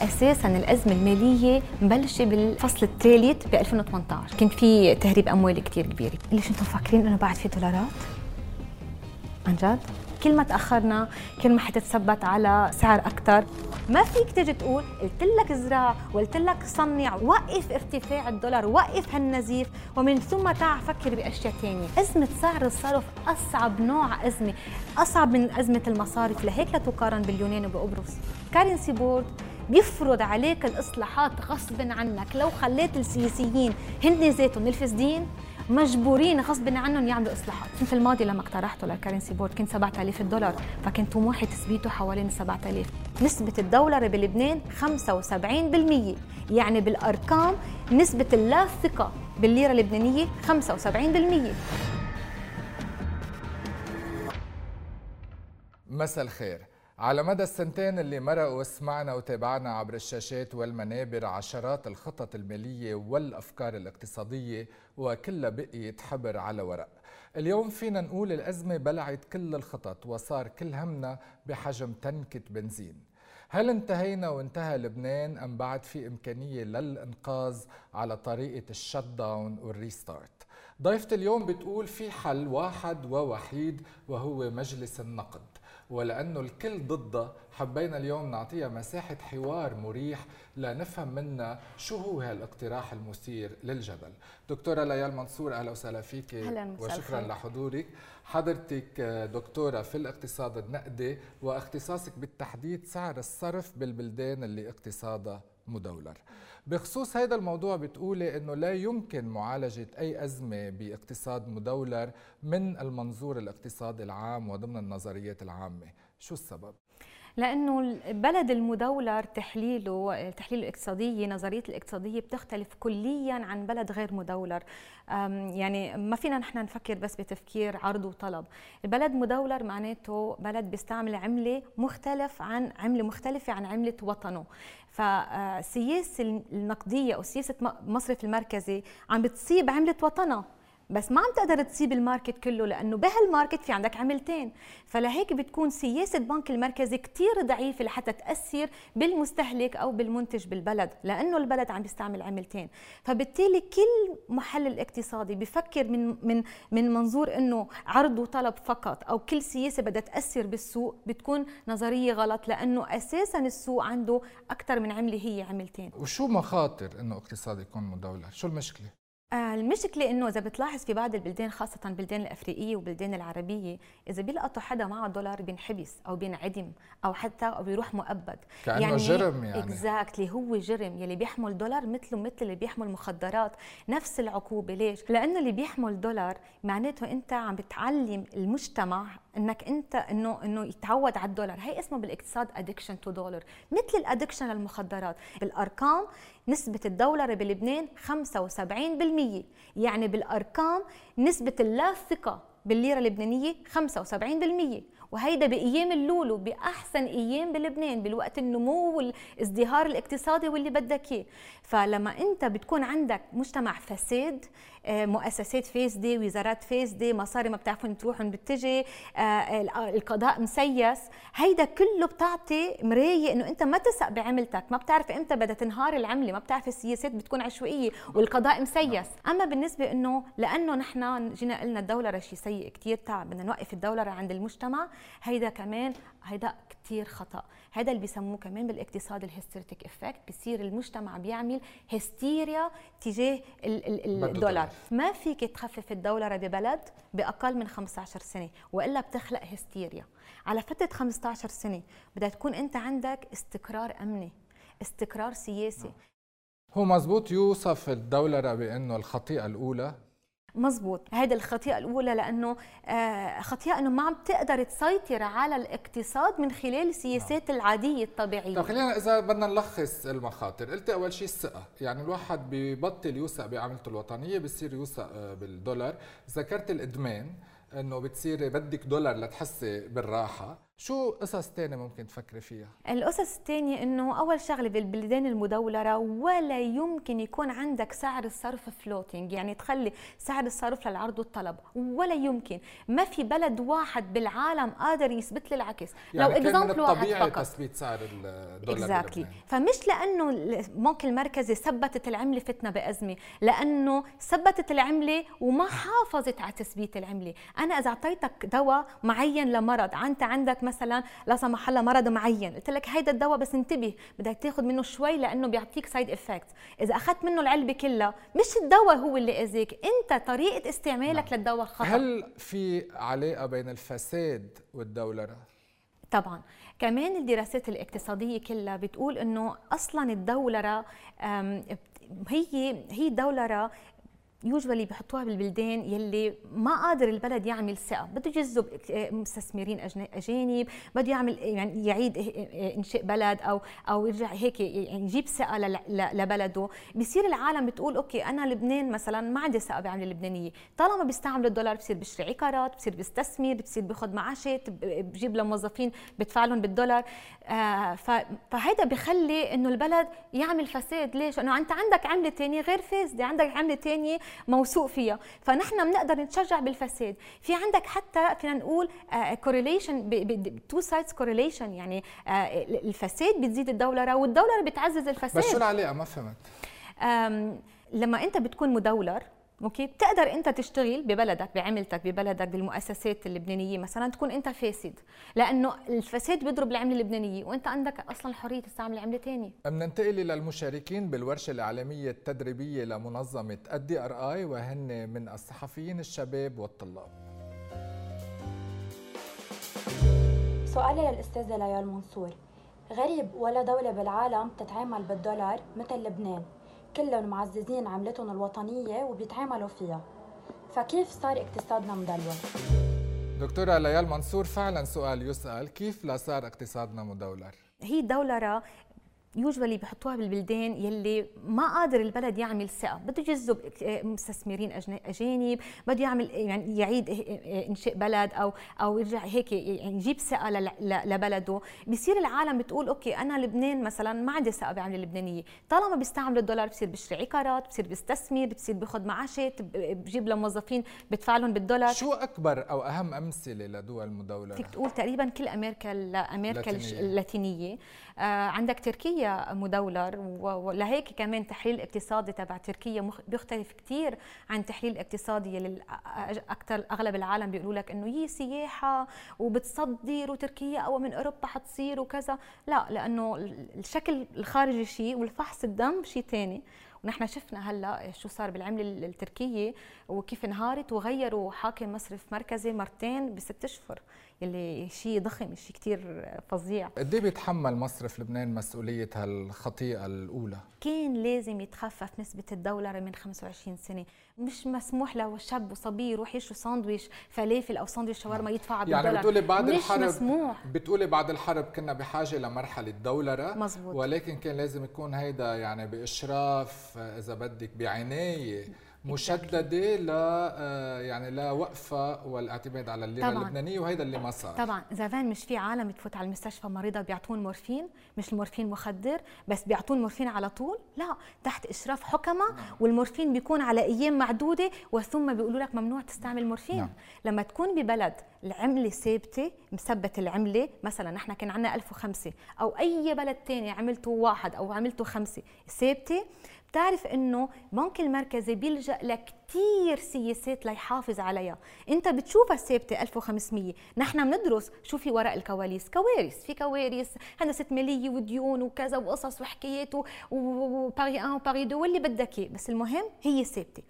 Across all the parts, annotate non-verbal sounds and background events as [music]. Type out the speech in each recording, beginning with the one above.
أساسا الأزمة المالية مبلشة بالفصل الثالث ب 2018 كان في تهريب أموال كثير كبيرة. ليش أنتم فاكرين إنه بعد في دولارات؟ عن جد؟ كل ما تأخرنا كل ما حتتثبت على سعر أكثر ما فيك تيجي تقول قلت لك زرع وقلت لك صنع وقف ارتفاع الدولار وقف هالنزيف ومن ثم تعا فكر بأشياء ثانية أزمة سعر الصرف أصعب نوع أزمة أصعب من أزمة المصارف. لهيك لا تقارن باليونان وبقبرص currency board بيفرض عليك الإصلاحات غصب عنك. لو خليت السياسيين هن ذاتهم الفاسدين مجبورين غصب عنهم يعملوا إصلاحات. السنة الماضيه لما اقترحته لل currency board كان 7000 دولار فكان طموحي تثبيته حوالين 7000 نسبة الدولار بلبنان 75% يعني بالأرقام نسبة اللا ثقه بالليرة اللبنانية 75% مساء الخير. على مدى السنتين اللي مرقوا سمعنا وتابعنا عبر الشاشات والمنابر عشرات الخطط المالية والأفكار الاقتصادية وكلها بقيت حبر على ورق. اليوم فينا نقول الأزمة بلعت كل الخطط وصار كل همنا بحجم تنكة بنزين. هل انتهينا وانتهى لبنان أم بعد في إمكانية للإنقاذ على طريقة ال shut down وال restart؟ ضيفة اليوم بتقول في حل واحد ووحيد وهو مجلس النقد. ولأنه الكل ضدها حبينا اليوم نعطيها مساحة حوار مريح لنفهم منا شو هو هالاقتراح المثير للجدل دكتورة ليال منصور أهلا وسهلا فيك. وشكرا لحضورك. حضرتك دكتورة في الاقتصاد النقدي واختصاصك بالتحديد سعر الصرف بالبلدان اللي اقتصادها مدولر. بخصوص هذا الموضوع بتقولي إنه لا يمكن معالجة أي أزمة باقتصاد مدولر من المنظور الاقتصادي العام وضمن النظريات العامة. شو السبب؟ لأنه البلد المدولر تحليله تحليل الاقتصادية نظرية الاقتصادية بتختلف كليا عن بلد غير مدولر. يعني ما فينا نحن نفكر بس بتفكير عرض وطلب. البلد مدولر معناته بلد بيستعمل عملة مختلف عن عملة مختلفة عن عملة وطنه. فالسياسه النقدية أو سياسة مصرف المركزي عم بتصيب عملة وطنها. بس ما عم تقدر تصيب ال market كله لأنه بهال market في عندك عملتين. فلهيك بتكون سياسة البنك المركزي كثير ضعيفة لحتى تأثر بالمستهلك أو بالمنتج بالبلد لأنه البلد عم بيستعمل عملتين. فبالتالي كل محلل اقتصادي بفكر من من من منظور إنه عرض وطلب فقط أو كل سياسة بدها تأثر بالسوق بتكون نظرية غلط لأنه أساسا السوق عنده أكثر من عملة هي عملتين. وشو مخاطر إنه اقتصاد يكون مدولر شو المشكلة؟ المشكلة انه إذا بتلاحظ في بعض البلدان خاصة البلدان الأفريقية والبلدان العربية إذا بيلقطوا حدا معه دولار بينحبس أو بينعدم أو حتى أو بيروح مؤبد. كأنه يعني جرم يعني. exactly هو جرم. يلي بيحمل دولار مثله مثل اللي بيحمل مخدرات. نفس العقوبة ليش؟ لأنه اللي بيحمل دولار معناته أنت عم بتعلم المجتمع إنك أنت إنه إنه يتعود على الدولار. هي اسمه بالإقتصاد addiction to dollar مثل الادكشن للمخدرات. بالأرقام نسبة الدولار بلبنان 75% يعني بالأرقام نسبة اللا ثقة بالليرة اللبنانية 75% وهيدا بأيام اللولو بأحسن أيام بلبنان بالوقت النمو والازدهار الاقتصادي واللي بدك إياه. فلما أنت بتكون عندك مجتمع فساد آه، مؤسسات فاسدة وزارات فاسدة مصاري ما بتعرفوا تروحوا بتجي آه، القضاء مسيس هيدا كله بتعطي مراية إنه أنت ما تثق بعملتك. ما بتعرف إمتى بدها تنهار العملة ما بتعرف السياسات بتكون عشوائية والقضاء مسيس. أما بالنسبة إنه لأنه نحن جينا قلنا الدولار شيء سيء كثير تعب بدنا نوقف الدولار عند المجتمع هيدا كمان هيدا كثير خطأ. هذا اللي بيسموه كمان بالاقتصاد ال hysteresis effect بصير المجتمع بيعمل هستيريا تجاه الدولار. ما فيك تخفف الدولار ببلد بأقل من 15 سنة وإلا بتخلق هستيريا. على فترة 15 سنة بدها تكون أنت عندك استقرار أمني استقرار سياسي. هو مزبوط يوصف الدولار بأنه الخطيئة الأولى مزبوط هذه الخطيئة الأولى لأنه آه، خطيئة أنه ما عم تقدر تسيطر على الاقتصاد من خلال السياسات نعم. العادية الطبيعية. طيب خلينا إذا بدنا نلخص المخاطر. قلت أول شيء الثقة. يعني الواحد ببطل يوثق بعملته الوطنية بصير يوثق آه، بالدولار. ذكرت الإدمان إنه بتصيري بدك دولار لتحسي بالراحة. شو قصص تانية ممكن تفكري فيها؟ القصص الثانية إنه أول شغلة بالبلدان المدولرة ولا يمكن يكون عندك سعر الصرف floating يعني تخلي سعر الصرف للعرض والطلب ولا يمكن. ما في بلد واحد بالعالم قادر يثبت لي العكس. يعني لو كان من الطبيعي تثبيت سعر الدولار exactly. فمش لأنه البنك المركزي ثبتت العملة فتنا بأزمة لأنه ثبتت العملة وما حافظت على تثبيت العملة. أنا إذا أعطيتك دواء معين لمرض أنت عندك مثلا لا سمح الله مرض معين. قلت لك هيدا الدواء بس انتبه بدك تاخذ منه شوي لأنه بيعطيك side effect إذا أخذت منه العلبة كلها مش الدواء هو اللي أذيك أنت طريقة استعمالك نعم. للدواء خطأ. هل في علاقة بين الفساد والدولره طبعا. كمان الدراسات الاقتصادية كلها بتقول إنه أصلا الدولرة هي هي دولرة يوجوالي بحطوها بالبلدان يلي ما قادر البلد يعمل ثقة. بده يجذب مستثمرين أجانب بده يعمل يعني يعيد إنشاء بلد أو أو يرجع هيك يعني يجيب ثقة لبلده. بصير العالم بتقول أوكي أنا لبنان مثلا ما عندي ثقة بعمله اللبنانية. طالما بيستعمل الدولار بصير بيشتري عقارات بصير بيستثمر بصير بياخذ معاشات بجيب لموظفين بدفع لهم بالدولار آه فهيدا بخلي إنه البلد يعمل فساد. ليش؟ إنه أنت عندك عملة ثانية غير فاسدة. عندك عملة ثانية موثوق فيها. فنحن بنقدر نتشجع بالفساد. في عندك حتى فينا نقول correlation two sides correlation يعني uh, الفساد بتزيد الدولره والدولره بتعزز الفساد. بس شو العلاقة؟ ما فهمت. لما أنت بتكون مدولر okay؟ بتقدر أنت تشتغل ببلدك بعملتك ببلدك بالمؤسسات اللبنانية مثلا تكون أنت فاسد لأنه الفساد بيضرب العملة اللبنانية وأنت عندك أصلا حرية تستعمل عملة ثانية بننتقل للمشاركين بالورشة الإعلامية التدريبية لمنظمة ال DRI وهن من الصحفيين الشباب والطلاب. سؤالي للأستاذة ليال منصور. غريب ولا دولة بالعالم تتعامل بالدولار مثل لبنان؟ كلهم معززين عملتهم الوطنية وبيتعاملوا فيها فكيف صار اقتصادنا مدلول؟ دكتورة ليال منصور فعلا سؤال يسأل كيف لا صار اقتصادنا مدولر؟ هي دولرة يوجوالي بحطوها بالبلدان يلي ما قادر البلد يعمل ثقة. بده يجذب مستثمرين أجانب بده يعمل يعني يعيد إنشاء بلد أو أو يرجع هيك يعني يجيب ثقة لبلده. بصير العالم بتقول أوكي أنا لبنان مثلا ما عندي ثقة بعمله اللبنانية. طالما بيستعملوا الدولار بصير بيشتري عقارات بصير بيستثمر بصير بياخذ معاشات بجيب لموظفين بدفع لهم بالدولار. شو أكبر أو أهم أمثلة لدول مدولة؟ فيك تقول تقريبا كل أمريكا أمريكا اللاتينية. آه عندك تركيا مدولر ولهيك كمان تحليل الاقتصادي تبع تركيا بيختلف كثير عن تحليل الاقتصادي اللي أكثر أغلب العالم بيقولوا لك إنه هي سياحة وبتصدر وتركيا اقوى من أوروبا حتصير وكذا. لا لأنه الشكل الخارجي شيء والفحص الدم شيء ثاني ونحن شفنا هلأ شو صار بالعملة التركية وكيف انهارت وغيروا حاكم مصرف مركزي مرتين بست أشهر. اللي شيء ضخم شيء كثير فظيع. قد إيه بيتحمل مصرف لبنان مسؤوليه هالخطيئه الأولى؟ كان لازم يتخفف نسبة الدولار من 25 سنة. مش مسموح له شاب وصبي يروح يشرب ساندويش فلافل أو ساندويش شاورما يدفع بالدولار يعني بتقولي بعد مش الحرب مسموح. بتقولي بعد الحرب كنا بحاجة لمرحله دولره مزبوط. ولكن كان لازم يكون هيدا يعني بإشراف إذا بدك بعنايه مشددة ل آه، يعني لوقفه والاعتماد على الليره طبعًا. اللبنانية وهيدا اللي ما صار طبعا زمان مش في عالم تفوت على المستشفى مريضة بيعطون مورفين مش المورفين مخدر بس بيعطون مورفين على طول لا تحت إشراف حكماء نعم. والمورفين بيكون على أيام معدودة وثم بيقولوا لك ممنوع تستعمل مورفين نعم. لما تكون ببلد العملة ثابتة مثبت العملة مثلا نحن كان عندنا 1005 أو أي بلد تاني عملته واحد أو عملته خمسة ثابتة. بتعرف إنه البنك المركزي بيلجأ لكثير سياسات ليحافظ عليها. إنت بتشوفها ثابتة 1500 نحن بندرس شو في وراء الكواليس. كوارث في كوارث هندسه ماليه وديون وكذا وقصص وحكايات وباري 1 وباري 2 واللي بدك إياه. بس المهم هي ثابتة.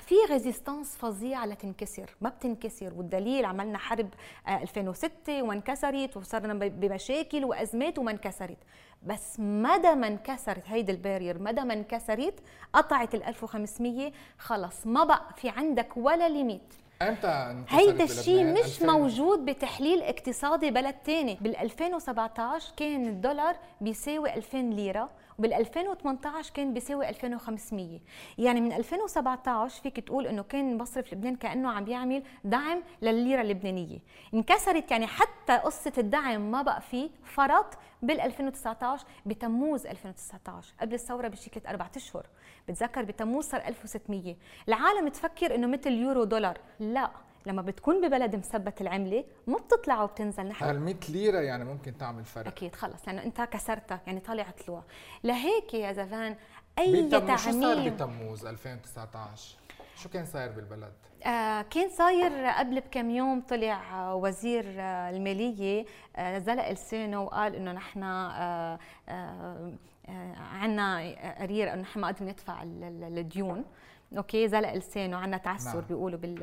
في resistance فظيعة لتنكسر ما بتنكسر. والدليل عملنا حرب 2006 وانكسرت وصرنا بمشاكل وأزمات وما انكسرت. بس مدى ما انكسرت هيدي ال barrier مدى ما انكسرت قطعت ال 1500 خلص ما بقى في عندك ولا limit. إمتى هيدا الشيء مش موجود بتحليل اقتصادي بلد تاني. بال 2017 كان الدولار بيساوي 2000 ليرة. وبال 2018 كان بيساوي 2500 يعني من 2017 فيك تقول إنه كان مصرف لبنان كأنه عم بيعمل دعم للليرة اللبنانية. انكسرت يعني حتى قصة الدعم ما بقى فيه فرط بال 2019 بتموز 2019 قبل الثورة ثلاث أربع أشهر. بتذكر بتموز صار 1600 العالم تفكر إنه مثل يورو دولار. لا. لما بتكون ببلد مثبت العملة ما بتطلع وبتنزل نحن هال 100 ليرة يعني ممكن تعمل فرق؟ أكيد خلص لأنه أنت كسرتها يعني طالع طلوع لهيك يا زفان أي تعميم شو صار بتموز 2019 شو كان صاير بالبلد؟ آه كان صاير قبل بكم يوم طلع وزير المالية آه زلق لسانه وقال إنه نحن آه آه عندنا قرير إنه نحن ما قادرين ندفع الديون. okay زلق لسانه عندنا تعثر نعم. بيقولوا بال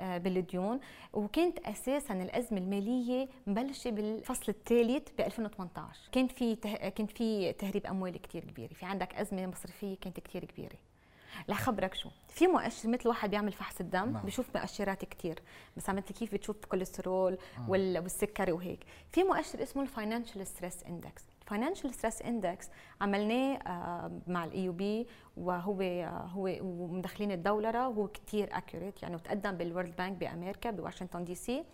آه، بالديون. وكانت أساسا الأزمة المالية مبلشة بالفصل الثالث ب 2018 كان في كان في تهريب أموال كثير كبيرة. في عندك أزمة مصرفية كانت كثير كبيرة. لخبرك شو؟ في مؤشر مثل واحد بيعمل فحص الدم نعم. بيشوف مؤشرات كثير بس مثل كيف بتشوف الكوليسترول آه. والسكري وهيك. في مؤشر اسمه ال financial stress index ال financial stress index عملناه آه، مع ال AB وهو آه، هو ومدخلين الدولره وهو كثير accurate يعني وتقدم بال World Bank بأمريكا بواشنطن DC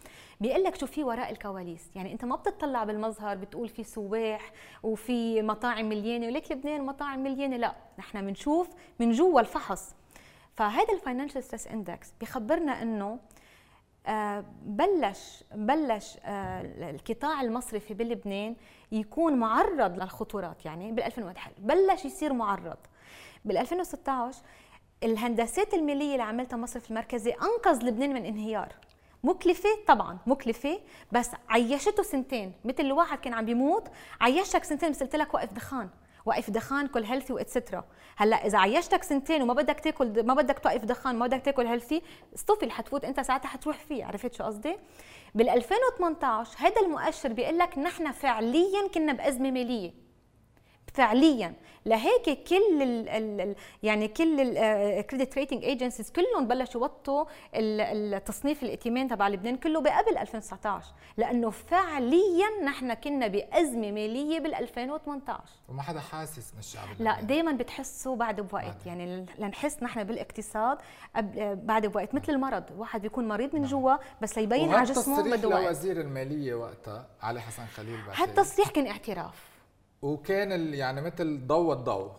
بيقول لك شو في وراء الكواليس. يعني أنت ما بتطلع بالمظهر بتقول في سواح وفي مطاعم مليانة وليك لبنان مطاعم مليانة. لا نحن بنشوف من جوا الفحص. فهذا ال financial stress index بخبرنا إنه بلش بلش آه، القطاع المصرفي بلبنان يكون معرض للخطورات يعني بال 2001 بلش يصير معرض. بال 2016 الهندسات المالية اللي عملتها مصرف المركزي أنقذ لبنان من انهيار. مكلفة طبعا مكلفة بس عيشته سنتين مثل الواحد كان عم بيموت عيشك سنتين بس قلت لك وقف دخان. وقف دخان كل healthy و etcetera هلا إذا عيشتك سنتين وما بدك تاكل ما بدك توقف دخان ما بدك تاكل healthy اصطفي اللي حتفوت أنت ساعتها حتروح فيه. عرفت شو قصدي؟ بال 2018 هذا المؤشر بيقول لك نحن فعليا كنا بأزمة مالية. فعليا. لهيك كل ال ال يعني كل ال credit rating agencies كلهم بلشوا يوطوا التصنيف الائتمان تبع لبنان كله بقبل 2019 لأنه فعليا نحن كنا بأزمة مالية بال 2018 وما حدا حاسس من الشعب لا دائما بتحسوا بعد بوقت. يعني لنحس نحن بالاقتصاد بعد بوقت مثل المرض. واحد بيكون مريض من نعم. جوا بس ليبين على جسمه بده وقت. لوزير المالية وقتها علي حسن خليل بعد هالتصريح كان اعتراف. وكان يعني مثل ضوء الضوء.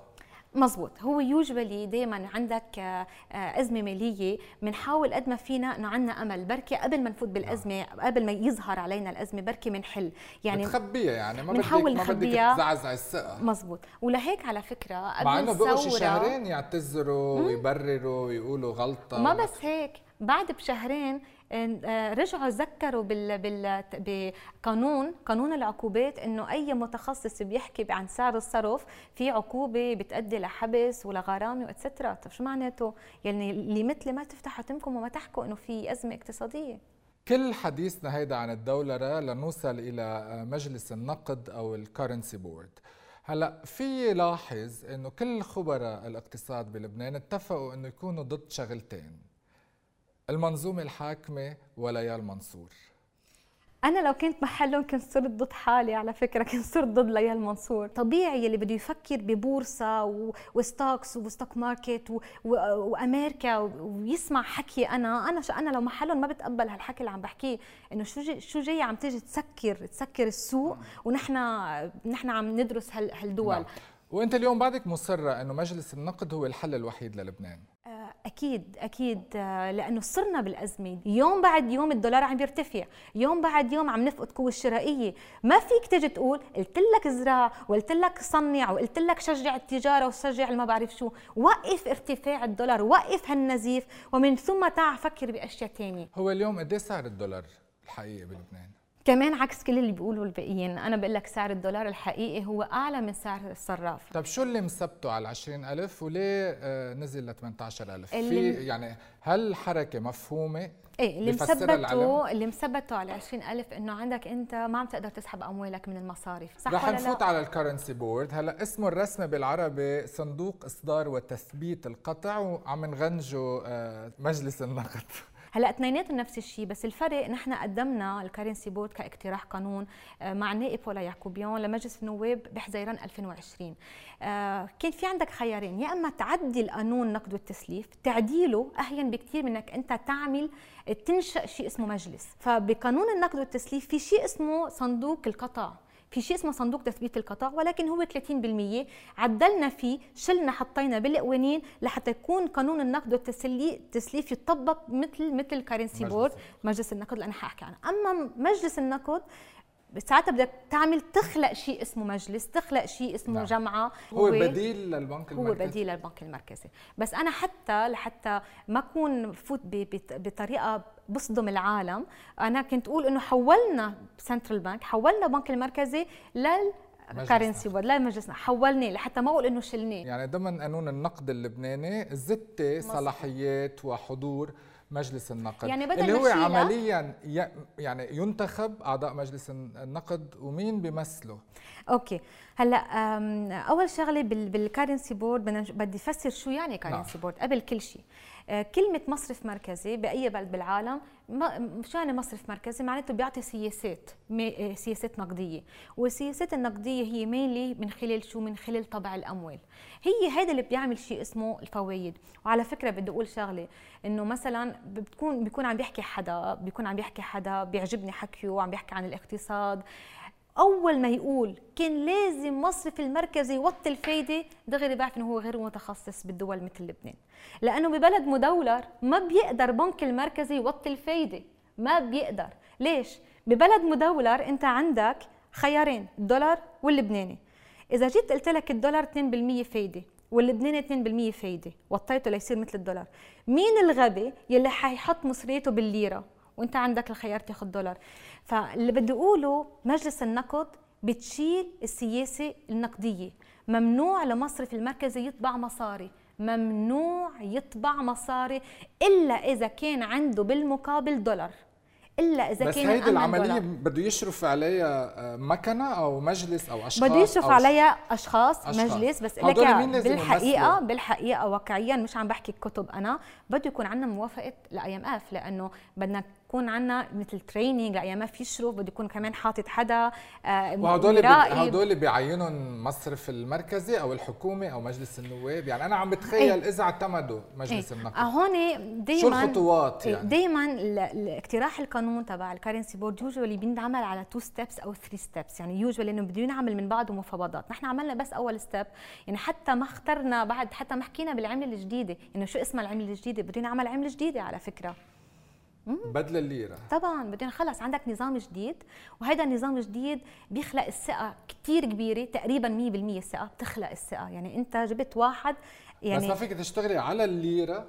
مزبوط هو يوجوالي دائما عندك آه، أزمة مالية. بنحاول قد ما فينا انه عندنا أمل. بركي قبل ما نفوت بالأزمة نعم. قبل ما يظهر علينا الأزمة بركي بنحل يعني بتخبيها يعني ما بدك ما بدك تزعزع الثقة. مزبوط ولهيك على فكرة قبل مع إنه بقوا شهرين يعتذروا ويبرروا ويقولوا غلطة. ما بس هيك. بعد بشهرين آه، رجعوا ذكروا بقانون قانون العقوبات إنه أي متخصص بيحكي عن سعر الصرف في عقوبة بتؤدي لحبس ولغرامة و etcetera طيب شو معناته؟ يعني اللي مثلي ما تفتحوا تمكم وما تحكوا إنه في أزمة اقتصادية. كل حديثنا هيدا عن الدولار لنوصل إلى مجلس النقد أو ال currency board هلأ في لاحظ إنه كل خبراء الاقتصاد بلبنان اتفقوا إنه يكونوا ضد شغلتين. المنظومة الحاكمة وليال منصور أنا لو كنت محلهم كنت صرت ضد حالي على فكرة كنت صرت ضد ليال منصور طبيعي اللي بده يفكر ببورصة و stocks و stock market و... و... وأمريكا ويسمع حكي أنا. أنا أنا لو محلهم ما بتقبل هالحكي اللي عم بحكيه إنه شو جي... شو جاي عم تيجي تسكر تسكر السوق ونحن نحن عم ندرس هال... هالدول. نعم. وانت اليوم بعدك مصره انه مجلس النقد هو الحل الوحيد للبنان. أكيد أكيد. آه، لأنه صرنا بالازمه. يوم بعد يوم الدولار عم يرتفع يوم بعد يوم عم نفقد قوة الشرائية. ما فيك تجي تقول قلت لك ازرع وقلت لك صنع وقلت لك شجع التجارة وشجع ما بعرف شو. وقف ارتفاع الدولار وقف هالنزيف ومن ثم تعا فكر بأشياء ثانية هو اليوم قد سعر الدولار الحقيقي بلبنان؟ كمان عكس كل اللي بيقولوا الباقيين. أنا بقول لك سعر الدولار الحقيقي هو أعلى من سعر الصراف. طب شو اللي مثبته على 20000 وليه آه، نزل ل 18000 في يعني هل حركة مفهومة إيه اللي مثبته اللي مثبته على 20000 إنه عندك أنت ما عم تقدر تسحب أموالك من المصارف صح رح نفوت على ال currency board هلا اسمه الرسمي بالعربي صندوق إصدار وتثبيت القطع وعم نغنجه آه، مجلس النقد. هلا اثنيناتهم نفس الشيء بس الفرق نحن قدمنا ال currency board كاقتراح قانون آه، مع النائب بولا يعقوبيان لمجلس النواب بحزيران 2020 آه، كان في عندك خيارين يا إما تعدل قانون النقد والتسليف تعديله أهين بكثير من إنك أنت تعمل تنشأ شيء اسمه مجلس. فبقانون النقد والتسليف في شيء اسمه صندوق القطع. في شيء اسمه صندوق تثبيت القطاع ولكن هو 30% عدلنا فيه شلنا حطينا بالقوانين لحتى يكون قانون النقد والتسليف يطبق مثل مثل currency board مجلس النقد اللي أنا حاحكي عنه. أما مجلس النقد ساعتها بدك تعمل تخلق شيء اسمه مجلس تخلق شيء اسمه نعم. جمعه هو, هو بديل للبنك المركزي. هو بديل للبنك المركزي. بس أنا حتى لحتى ما أكون فوت بطريقة بصدم العالم أنا كنت أقول إنه حولنا central bank حولنا البنك المركزي لل currency board لا مجلسنا حولناه لحتى ما أقول إنه شلناه يعني ضمن قانون النقد اللبناني زدت صلاحيات وحضور مجلس النقد. يعني بدل اللي هو عمليا يعني ينتخب أعضاء مجلس النقد ومين بيمثله. okay هلأ أول شغلة بال currency board بدي افسر شو يعني currency نعم. board قبل كل شيء آه، كلمة مصرف مركزي بأي بلد بالعالم شو يعني مصرف مركزي؟ معناته بيعطي سياسات آه، سياسات نقدية والسياسات النقدية هي mainly من خلال شو؟ من خلال طبع الأموال هي هذا اللي بيعمل شيء اسمه الفوائد وعلى فكرة بدي أقول شغلة إنه مثلا بتكون بيكون عم بيحكي حدا بيكون عم بيحكي حدا بيعجبني حكيه وعم بيحكي عن الاقتصاد أول ما يقول كان لازم مصرف المركزي يوطي الفايدة دغري بعرف إنه هو غير متخصص بالدول مثل لبنان. لأنه ببلد مدولر ما بيقدر بنك المركزي يوطي الفايدة. ما بيقدر. ليش؟ ببلد مدولر أنت عندك خيارين الدولار واللبناني. إذا جيت قلت لك الدولار 2% فايدة واللبناني 2% فايدة وطيته ليصير مثل الدولار. مين الغبي يلي حيحط مصريته بالليرة؟ وانت عندك الخيار تاخذ دولار. فاللي بدي أقوله مجلس النقد بتشيل السياسة النقدية. ممنوع لمصرف المركزي يطبع مصاري. ممنوع يطبع مصاري إلا إذا كان عنده بالمقابل دولار. إلا إذا بس كان هيدي العملية بده يشرف عليها آه، مكنة أو مجلس أو أشخاص بده يشرف عليها أشخاص, أشخاص. مجلس. بس لك بالحقيقة بالحقيقة واقعيا مش عم بحكي كتب أنا. بده يكون عندنا موافقة ال IMF لأنه بدنا يكون عندنا مثل training ال IMF يشرف بده يكون كمان حاطط حدا آه وهدول هدول بيعينهم مصرف المركزي أو الحكومة أو مجلس النواب. يعني أنا عم بتخيل إذا اعتمدوا مجلس إيه؟ النقد. آه هون دائما شو الخطوات يعني؟ دائما اقتراح القانون تبع ال currency board usually بينعمل على two steps أو three steps يعني usually إنه بده ينعمل من بعده مفاوضات. نحن عملنا بس أول step يعني حتى ما اخترنا بعد حتى ما حكينا بالعملة الجديدة إنه شو اسمها العملة الجديدة؟ بده ينعمل عملة جديدة على فكرة. بدل الليرة. طبعا بدنا خلص عندك نظام جديد وهذا النظام الجديد بيخلق الثقة كثير كبيرة تقريبا 100% ثقة بتخلق الثقة. يعني أنت جبت واحد يعني بس ما فيك تشتغلي على الليرة؟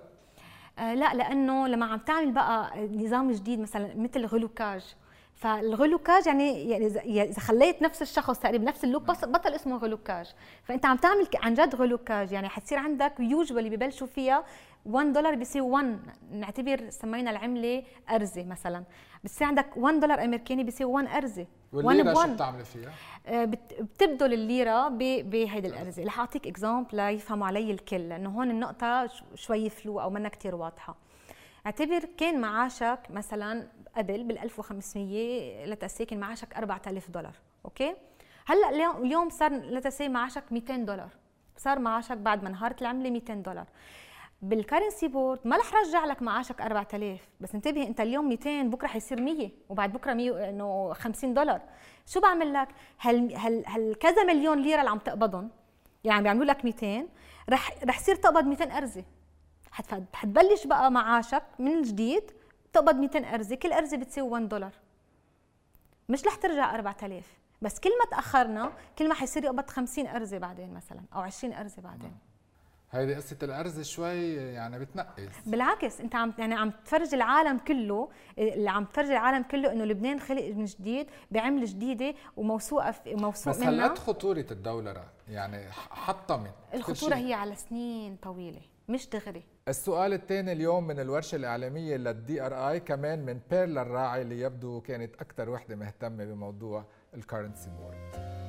آه لا لأنه لما عم تعمل بقى نظام جديد مثلا مثل غلوكاج فالغلوكاج يعني يعني اذا خليت نفس الشخص تقريبا نفس اللوك بس بطل اسمه غلوكاج. فأنت عم تعمل عن جد غلوكاج. يعني حتصير عندك يوجوالي ببلشوا فيها 1 دولار بيصير 1 نعتبر سمينا العملة أرزة مثلا. بتصير عندك 1 دولار أمريكاني بيصير 1 أرزة. والليرة شو بتعملي فيها؟ آه، بتبدل الليرة بهيدي الأرزة. رح أعطيك example ليفهموا علي الكل لأنه هون النقطة شوي flou أو منا كثير واضحة. اعتبر كان معاشك مثلا قبل بال 1500 let's say معاشك 4000 دولار أوكي؟ هلأ اليوم صار let's say معاشك 200 دولار. صار معاشك بعد ما انهارت العملة 200 دولار. بال currency board ما رح رجع لك معاشك 4000 بس انتبه انت اليوم 200 بكرة حيصير 100 وبعد بكرة 100 إنه 50 دولار. شو بعمل لك؟ هل هل كذا مليون ليرة اللي عم تقبضهم يعني عم بيعملوا لك 200 رح رح يصير تقبض 200 أرزة. حتبلش بقى معاشك من جديد تقبض 200 أرزة كل أرزة بتساوي 1 دولار. مش رح ترجع 4000 بس كل ما تأخرنا كل ما حيصير يقبض 50 أرزة بعدين مثلا أو 20 أرزة بعدين. هيدي قصة الأرز شوي يعني بتنقص بالعكس أنت عم يعني عم تفرج العالم كله اللي عم تفرج العالم كله إنه لبنان خلق من جديد بعملة جديدة وموثوقة موثوق بس هل قد خطورة الدولرة يعني حطمت؟ الخطورة هي على سنين طويلة مش دغري. السؤال الثاني اليوم من الورشة الإعلامية لل DRI كمان من بيرلا الراعي اللي يبدو كانت أكثر وحدة مهتمة بموضوع ال currency board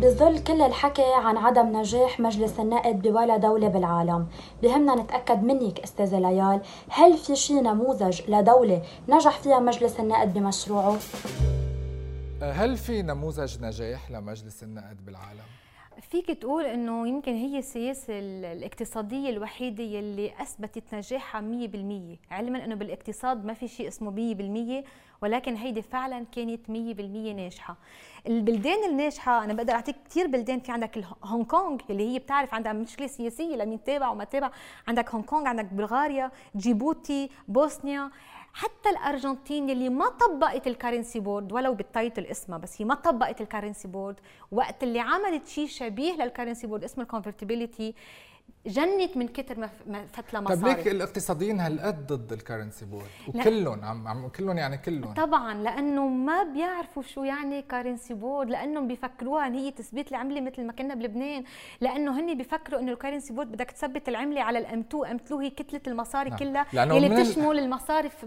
بظل كل الحكي عن عدم نجاح مجلس النقد بولا دولة بالعالم بهمنا نتأكد منك أستاذة ليال هل في شي نموذج لدولة نجح فيها مجلس النقد بمشروعه؟ هل في نموذج نجاح لمجلس النقد بالعالم؟ فيك تقول إنه يمكن هي السياسة الاقتصادية الوحيدة يلي أثبتت نجاحها 100% علما إنه بالاقتصاد ما في شيء اسمه 100% ولكن هيدي فعلا كانت 100% ناجحة. البلدان الناجحة أنا بقدر أعطيك كثير بلدان. في عندك هونغ كونغ اللي هي بتعرف عندها مشكلة سياسية لمين تابع وما تابع. عندك هونغ كونغ عندك بلغاريا جيبوتي بوسنيا. حتى الأرجنتين اللي ما طبقت ال currency board ولو بال title اسمها بس هي ما طبقت ال currency board. وقت اللي عملت شيء شبيه لل currency board اسمه ال convertibility جنت من كتر ما فتلة مصاري طيب ليك الاقتصاديين هالقد ضد ال currency board وكلهم عم عم كلهم يعني كلهم. طبعا لأنه ما بيعرفوا شو يعني currency board لأنهم بيفكروها إن هي تثبيت العملة مثل ما كنا بلبنان. لأنه هن بيفكروا إنه ال currency board بدك تثبت العملة على ال M2 M2 هي كتلة المصاري نعم. كلها اللي بتشمل المصارف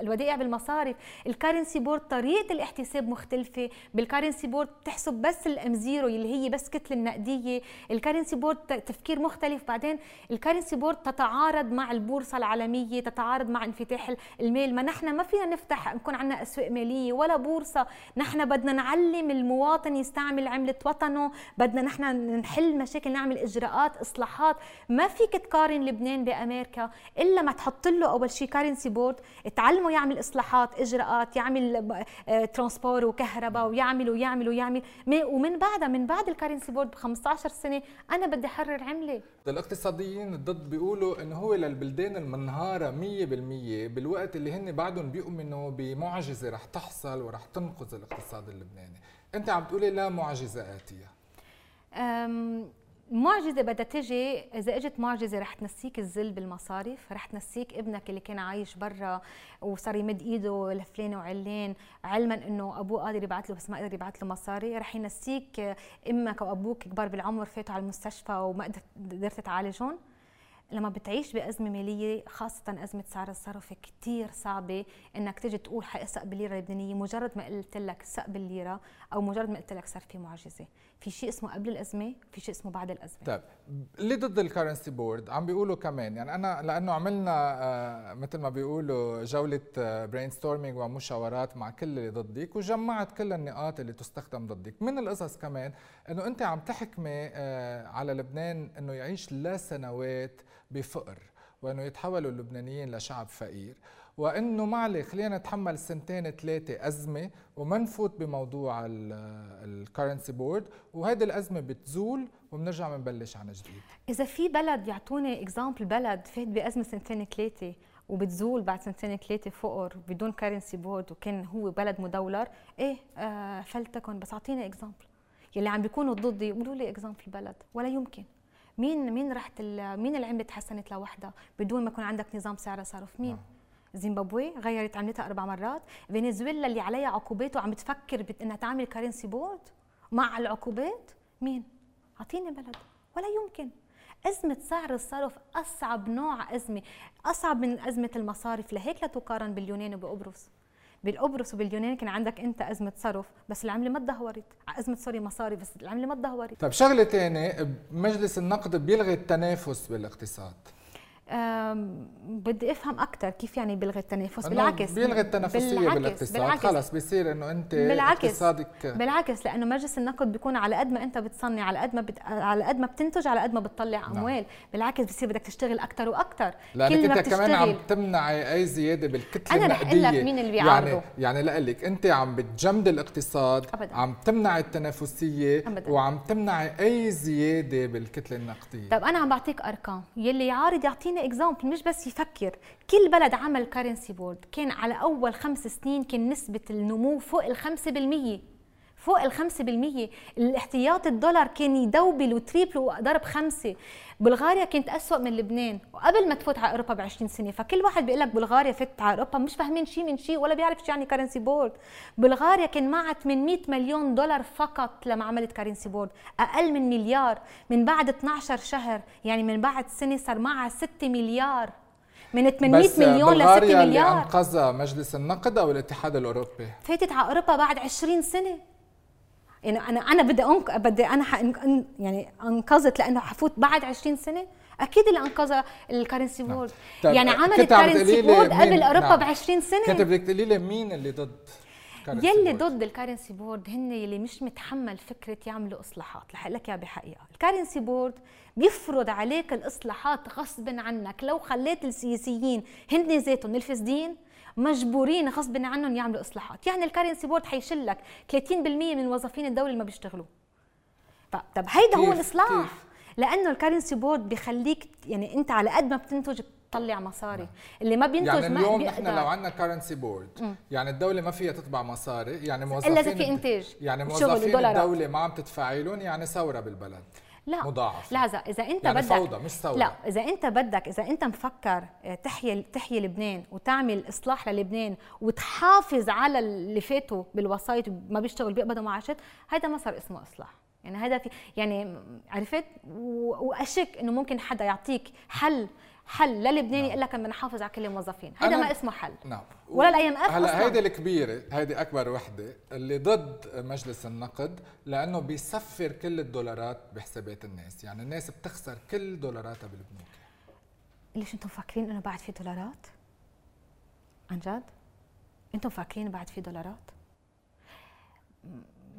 الودائع بالمصارف. ال currency board طريقة الاحتساب مختلفة. بال currency board بتحسب بس ال M zero اللي هي بس كتلة النقدية. ال currency board تفكير مختلف بعدين ال currency board تتعارض مع البورصة العالمية تتعارض مع انفتاح المال ما نحن ما فينا نفتح نكون عندنا أسواق مالية ولا بورصة. نحن بدنا نعلم المواطن يستعمل عملة وطنه. بدنا نحن نحل مشاكل نعمل إجراءات إصلاحات. ما فيك تقارن لبنان بأمريكا إلا ما تحط له أول شيء currency board. تعلمه يعمل إصلاحات إجراءات يعمل transport آه، وكهرباء ويعمل ويعمل ويعمل. ومن بعدها من بعد ال currency board ب 15 سنة أنا بدي أحرر عملة. الاقتصاديين ضد بيقولوا انه هو للبلدان المنهارة 100% بالوقت اللي هن بعدهم بيؤمنوا بمعجزة رح تحصل ورح تنقذ الاقتصاد اللبناني، أنت عم تقولي لا معجزة آتية. معجزة بدها تجي إذا إجت معجزة رح تنسيك الذل بالمصارف رح تنسيك ابنك اللي كان عايش برا وصار يمد إيده لفلان وعلان علما إنه أبوه قادر يبعث له بس ما قدر يبعث له مصاري. رح ينسيك إمك أو أبوك كبار بالعمر فاتوا على المستشفى وما قدرت تعالجهم. لما بتعيش بأزمة مالية خاصة أزمة سعر الصرف كتير صعبة إنك تجي تقول حأثق بالليرة اللبنانية. مجرد ما قلت لك ثق بالليرة أو مجرد ما قلت لك صار في معجزة. في شيء اسمه قبل الأزمة في شيء اسمه بعد الأزمة. طيب اللي ضد ال currency board عم بيقولوا كمان يعني أنا لأنه عملنا آه مثل ما بيقولوا جولة brainstorming ومشاورات مع كل اللي ضدك وجمعت كل النقاط اللي تستخدم ضدك. من القصص كمان إنه أنت عم تحكمي آه على لبنان إنه يعيش لسنوات بفقر وإنه يتحولوا اللبنانيين لشعب فقير. وإنه معلي خلينا نتحمل سنتين ثلاثة أزمة وما نفوت بموضوع ال currency board وهيدي الأزمة بتزول وبنرجع بنبلش عن جديد. إذا في بلد يعطوني example بلد فات بأزمة سنتين ثلاثة وبتزول بعد سنتين ثلاثة فقر بدون currency board وكان هو بلد مدولر إيه آه فلتكن بس أعطيني example يلي عم بيكونوا ضدي قولوا لي example بلد ولا يمكن. مين مين رحت مين العمله تحسنت لوحدها بدون ما يكون عندك نظام سعر صرف؟ مين؟ زيمبابوي غيرت عملتها أربع مرات. فنزويلا اللي عليها عقوبات وعم تفكر إنها تعمل currency board مع العقوبات. مين؟ أعطيني بلد. ولا يمكن. أزمة سعر الصرف أصعب نوع أزمة. أصعب من أزمة المصارف. لهيك لا تقارن باليونان وبقبرص بالقبرص وباليونان كان عندك أنت أزمة صرف بس العملة ما تدهورت. أزمة سوري مصاري بس العملة ما تدهورت. طيب شغلة ثانية مجلس النقد بيلغي التنافس بالاقتصاد. بدي افهم أكثر كيف يعني بيلغي التنافس بالعكس بيلغي التنافسية بالعكس بالاقتصاد بالعكس خلص بيصير إنه أنت بالعكس اقتصادك بالعكس لأنه مجلس النقد بيكون على قد ما أنت بتصنع على قد ما بت... على قد ما بتنتج على قد ما بتطلع نعم. أموال نعم. بالعكس بصير بدك تشتغل أكثر وأكثر لأنك أنت كمان عم تمنعي أي زيادة بالكتلة أنا رح أقول لك مين اللي بيعارضه يعني يعني لك أنت عم بتجمد الاقتصاد أبداً. عم تمنعي التنافسية أبداً. وعم تمنعي أي زيادة بالكتلة النقدية طيب أنا عم بعطيك أرقام يلي يعارض يعطيني example مش بس يفكر. كل بلد عمل currency board كان على أول خمس سنين كان نسبة النمو فوق بالمية. فوق الخمسة بالمية. الاحتياط الدولار كان يدوبل وتريبل وضرب خمسة. بلغاريا كانت أسوأ من لبنان. وقبل ما تفوت على أوروبا ب 20 سنة فكل واحد بيقول لك بلغاريا فت على أوروبا مش فاهمين شيء من شيء ولا بيعرف شو يعني currency board بلغاريا كان معها 800 مليون دولار فقط لما عملت currency board أقل من مليار. من بعد 12 شهر يعني من بعد سنة صار معها 6 مليار. من 800 مليون ل 6 مليار. اللي أنقذها مجلس النقد أو الاتحاد الأوروبي؟ فاتت على أوروبا بعد 20 سنة. يعني أنا أنا بدي أنق... بدي أنا ح... يعني أنقذت لأنه حفوت بعد 20 سنة؟ أكيد اللي انقذها ال currency board طيب يعني عملت currency board قبل أوروبا نعم. ب 20 سنة. كنت بدك تقولي لي مين اللي ضد يلي board؟ ضد ال currency board هن يلي مش متحمل فكرة يعملوا إصلاحات. رح لك إياها بحقيقة. ال currency board بيفرض عليك الإصلاحات غصب عنك. لو خليت السياسيين هن ذاتهم الفاسدين مجبورين غصب عنهم يعملوا إصلاحات يعني ال currency board حيشلك 30% من موظفين الدولة اللي ما بيشتغلوا طب هيدا هو؟ الإصلاح؟ لأنه ال currency board بيخليك يعني أنت على قد ما بتنتج بتطلع مصاري اللي ما بينتج يعني ما اليوم بيقدر. نحن لو عندنا currency board يعني الدولة ما فيها تطبع مصاري يعني موظفين إلا إذا في إنتاج، يعني موظفين. الدولة ما عم تدفعي لهم يعني ثورة بالبلد لا مضاعفة. لحظة إذا أنت يعني بدك فوضى مش ثورة. لا إذا أنت بدك إذا أنت مفكر آه، تحيي تحيي لبنان وتعمل إصلاح للبنان وتحافظ على اللي فاتوا بالوسايط ما بيشتغل بيقبضوا معاشات هذا ما صار اسمه إصلاح يعني هذا في يعني عرفت وأشك إنه ممكن حدا يعطيك حل حل للبناني يقول لك بدنا نحافظ على كل الموظفين هذا ما اسمه حل نعم ولا ال IMF هلا أصلاً. هيدي الكبيرة هيدي أكبر وحدة اللي ضد مجلس النقد لأنه بيسفر كل الدولارات بحسابات الناس يعني الناس بتخسر كل دولاراتها بالبنوك ليش أنتم فاكرين إنه بعد في دولارات؟ عن جد؟ أنتم فاكرين بعد في دولارات؟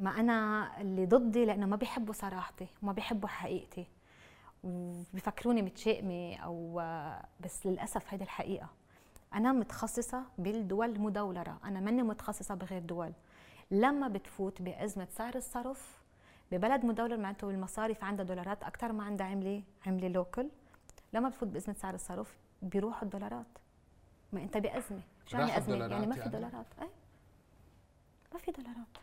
ما أنا اللي ضدي لأنه ما بيحبوا صراحتي وما بيحبوا حقيقتي وبيفكروني متشائمه أو بس للأسف هيدي الحقيقة. أنا متخصصة بالدول المدولره أنا ماني متخصصة بغير دول. لما بتفوت بأزمة سعر الصرف ببلد مدولر معناته المصارف عندها دولارات أكثر ما عندها عمله عمله لوكل. لما بتفوت بأزمة سعر الصرف بيروحوا الدولارات. ما أنت بأزمة. شو يعني أزمة؟ يعني ما في يعني؟ دولارات. اي ما في دولارات.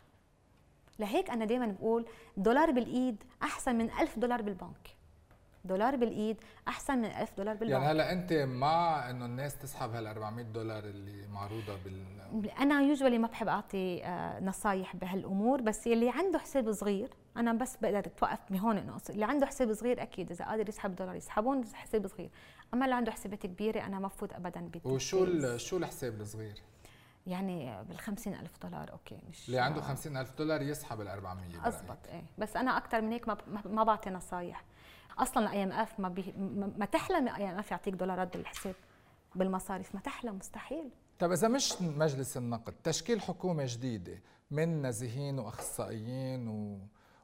لهيك أنا دائما بقول دولار بالإيد أحسن من ألف دولار بالبنك. دولار بالإيد أحسن من ألف دولار بالبنك يعني هلا أنت مع إنه الناس تسحب هال 400 دولار اللي معروضة بال أنا يوجوالي ما بحب أعطي آه، نصايح بهالأمور بس اللي عنده حساب صغير أنا بس بقدر أتوقف بهون انه اللي عنده حساب صغير أكيد إذا قادر يسحب دولار يسحبون حساب صغير أما اللي عنده حسابات كبيرة أنا ما بفوت ابدا بت- وشو شو الحساب الصغير؟ يعني بال ألف دولار okay مش اللي عنده 50 ألف دولار يسحب ال 400 برأيك. اضبط إيه بس أنا أكثر من هيك ما, ما- ما بعطي نصايح أصلا ال IMF ما, بي ما تحلم ال IMF يعطيك دولارات بالحساب بالمصاريف ما تحلم مستحيل. طب إذا مش مجلس النقد تشكيل حكومة جديدة من نازحين وأخصائيين و...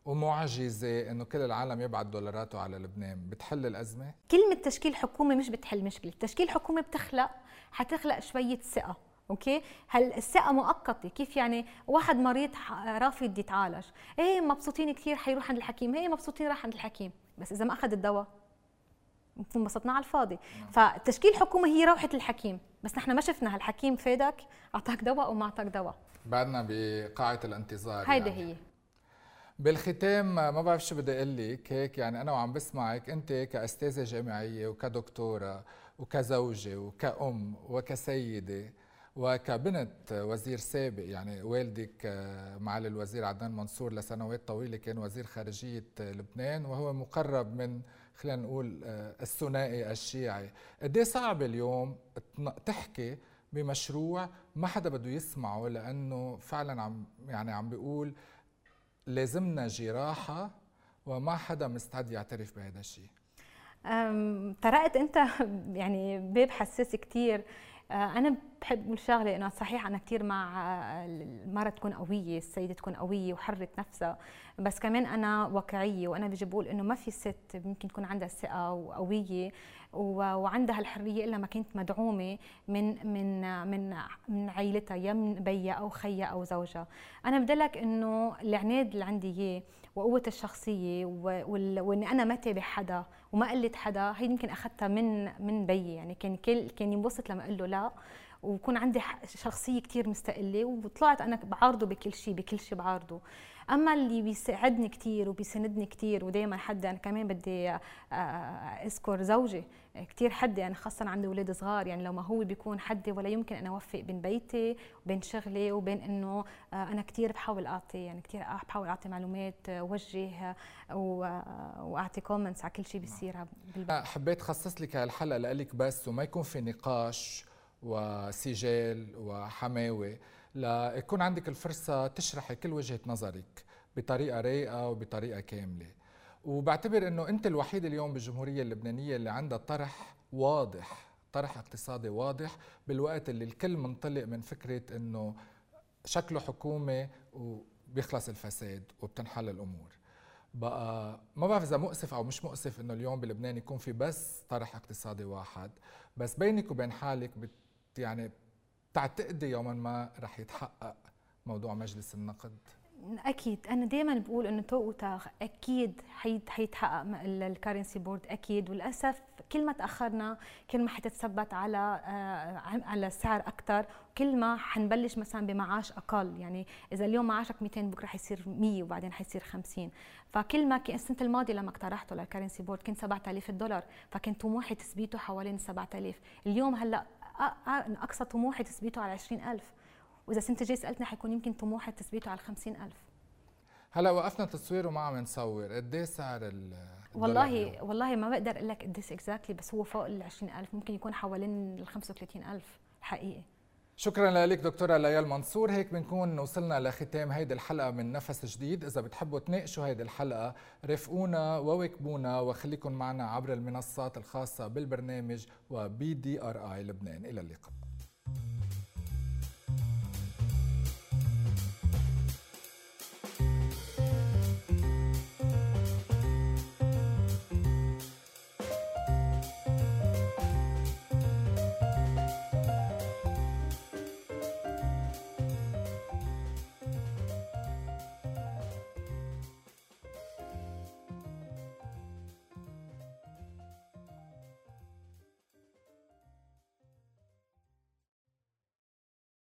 ومعجزة إنه كل العالم يبعت دولاراته على لبنان بتحل الأزمة؟ كلمة تشكيل حكومة مش بتحل مشكلة، تشكيل حكومة بتخلق حتخلق شوية ثقة، أوكي؟ هل الثقة مؤقتة، كيف يعني واحد مريض رافض يتعالج، إيه مبسوطين كثير حيروح عند الحكيم، إيه مبسوطين راح عند الحكيم، بس إذا ما أخذ الدواء بنكون انبسطنا على الفاضي، فتشكيل حكومة هي روحة الحكيم، بس نحن ما شفنا هالحكيم فادك، أعطاك دواء أو ما أعطاك دواء، بعدنا بقاعة الانتظار هيدا يعني. هي. بالختام ما بعرف شو بدي أقول لك هيك يعني أنا وعم بسمعك أنت كأستاذة جامعية وكدكتورة وكزوجة وكأم وكسيدة وكبنت وزير سابق يعني والدك آه، معالي الوزير عدنان منصور لسنوات طويلة كان وزير خارجية لبنان وهو مقرب من خلينا نقول آه، الثنائي الشيعي. قد إيه صعب اليوم تحكي بمشروع ما حدا بده يسمعه لأنه فعلا عم يعني عم بيقول لازمنا جراحة وما حدا مستعد يعترف بهذا الشيء. طرقت أنت [laughs] يعني باب حساس كثير أنا بحب أقول شغله إنه صحيح أنا كثير مع آه، المرأة تكون قوية السيدة تكون قوية وحرة نفسها بس كمان أنا واقعية وأنا بيجي بقول إنه ما في ست ممكن تكون عندها ثقة وقوية وعندها الحرية إلا ما كانت مدعومة من من من من عائلتها يا من بيها أو خيها أو زوجها. أنا بدي لك إنه العناد اللي عندي إياه وقوة الشخصية و- وال- وإني أنا ما تابع حدا وما قلت حدا هي يمكن أخذتها من من بيي. يعني كان كل كان ينبسط لما أقول له لا ويكون عندي شخصية كتير مستقلة وطلعت أنا بعارضه بكل شيء بكل شيء بعارضه. أما اللي بيساعدني كتير وبيساندني كتير ودائما حد أنا كمان بدي آه، أذكر زوجي كتير حدي أنا خاصة عندي أولاد صغار يعني لو ما هو بيكون حدي ولا يمكن أنا أوفق بين بيتي وبين شغلي وبين إنه آه، أنا كتير بحاول أعطي يعني كتير بحاول أعطي معلومات آه، أوجه آه، وأعطي كومنتس على كل شيء بيصير بالبيت أنا حبيت خصص لك هالحلقة لك بس وما يكون في نقاش وسجال وحماوة ليكون عندك الفرصة تشرحي كل وجهة نظرك بطريقة رايقة وبطريقة كاملة. وبعتبر إنه أنت الوحيد اليوم بالجمهورية اللبنانية اللي عندها طرح واضح طرح اقتصادي واضح بالوقت اللي الكل منطلق من فكرة إنه شكله حكومة وبيخلص الفساد وبتنحل الأمور. بقى ما بعرف إذا مؤسف أو مش مؤسف إنه اليوم بلبنان يكون في بس طرح اقتصادي واحد بس بينك وبين حالك بت يعني بتعتقدي يوما ما رح يتحقق موضوع مجلس النقد؟ أكيد. أنا دائما بقول إنه تو وتاخ أكيد حيتحقق ال currency board أكيد. وللأسف كل ما تأخرنا كل ما حتتثبت على آه، على سعر أكثر كل ما حنبلش مثلا بمعاش أقل. يعني إذا اليوم معاشك 200 بكرة حيصير 100 وبعدين حيصير 50 فكل ما السنة الماضية لما اقترحته لل currency board كان 7000 دولار فكان طموحي تثبيته حوالين 7000 اليوم هلأ أقصى طموحي تثبيته على 20000 وإذا سنه جاي سألتني حيكون يمكن طموحي تثبيته على 50000 هلا وقفنا تصوير وما عم نصور. قد إيه سعر والله والله ما بقدر أقول لك قد exactly بس هو فوق ال 20000 ممكن يكون حوالين ال 35000 الحقيقة شكرا لك دكتورة ليال منصور. هيك بنكون وصلنا لختام هيدي الحلقة من نفس جديد. إذا بتحبوا تناقشوا هيدي الحلقة رافقونا وواكبونا وخليكم معنا عبر المنصات الخاصة بالبرنامج وب DRI لبنان إلى اللقاء.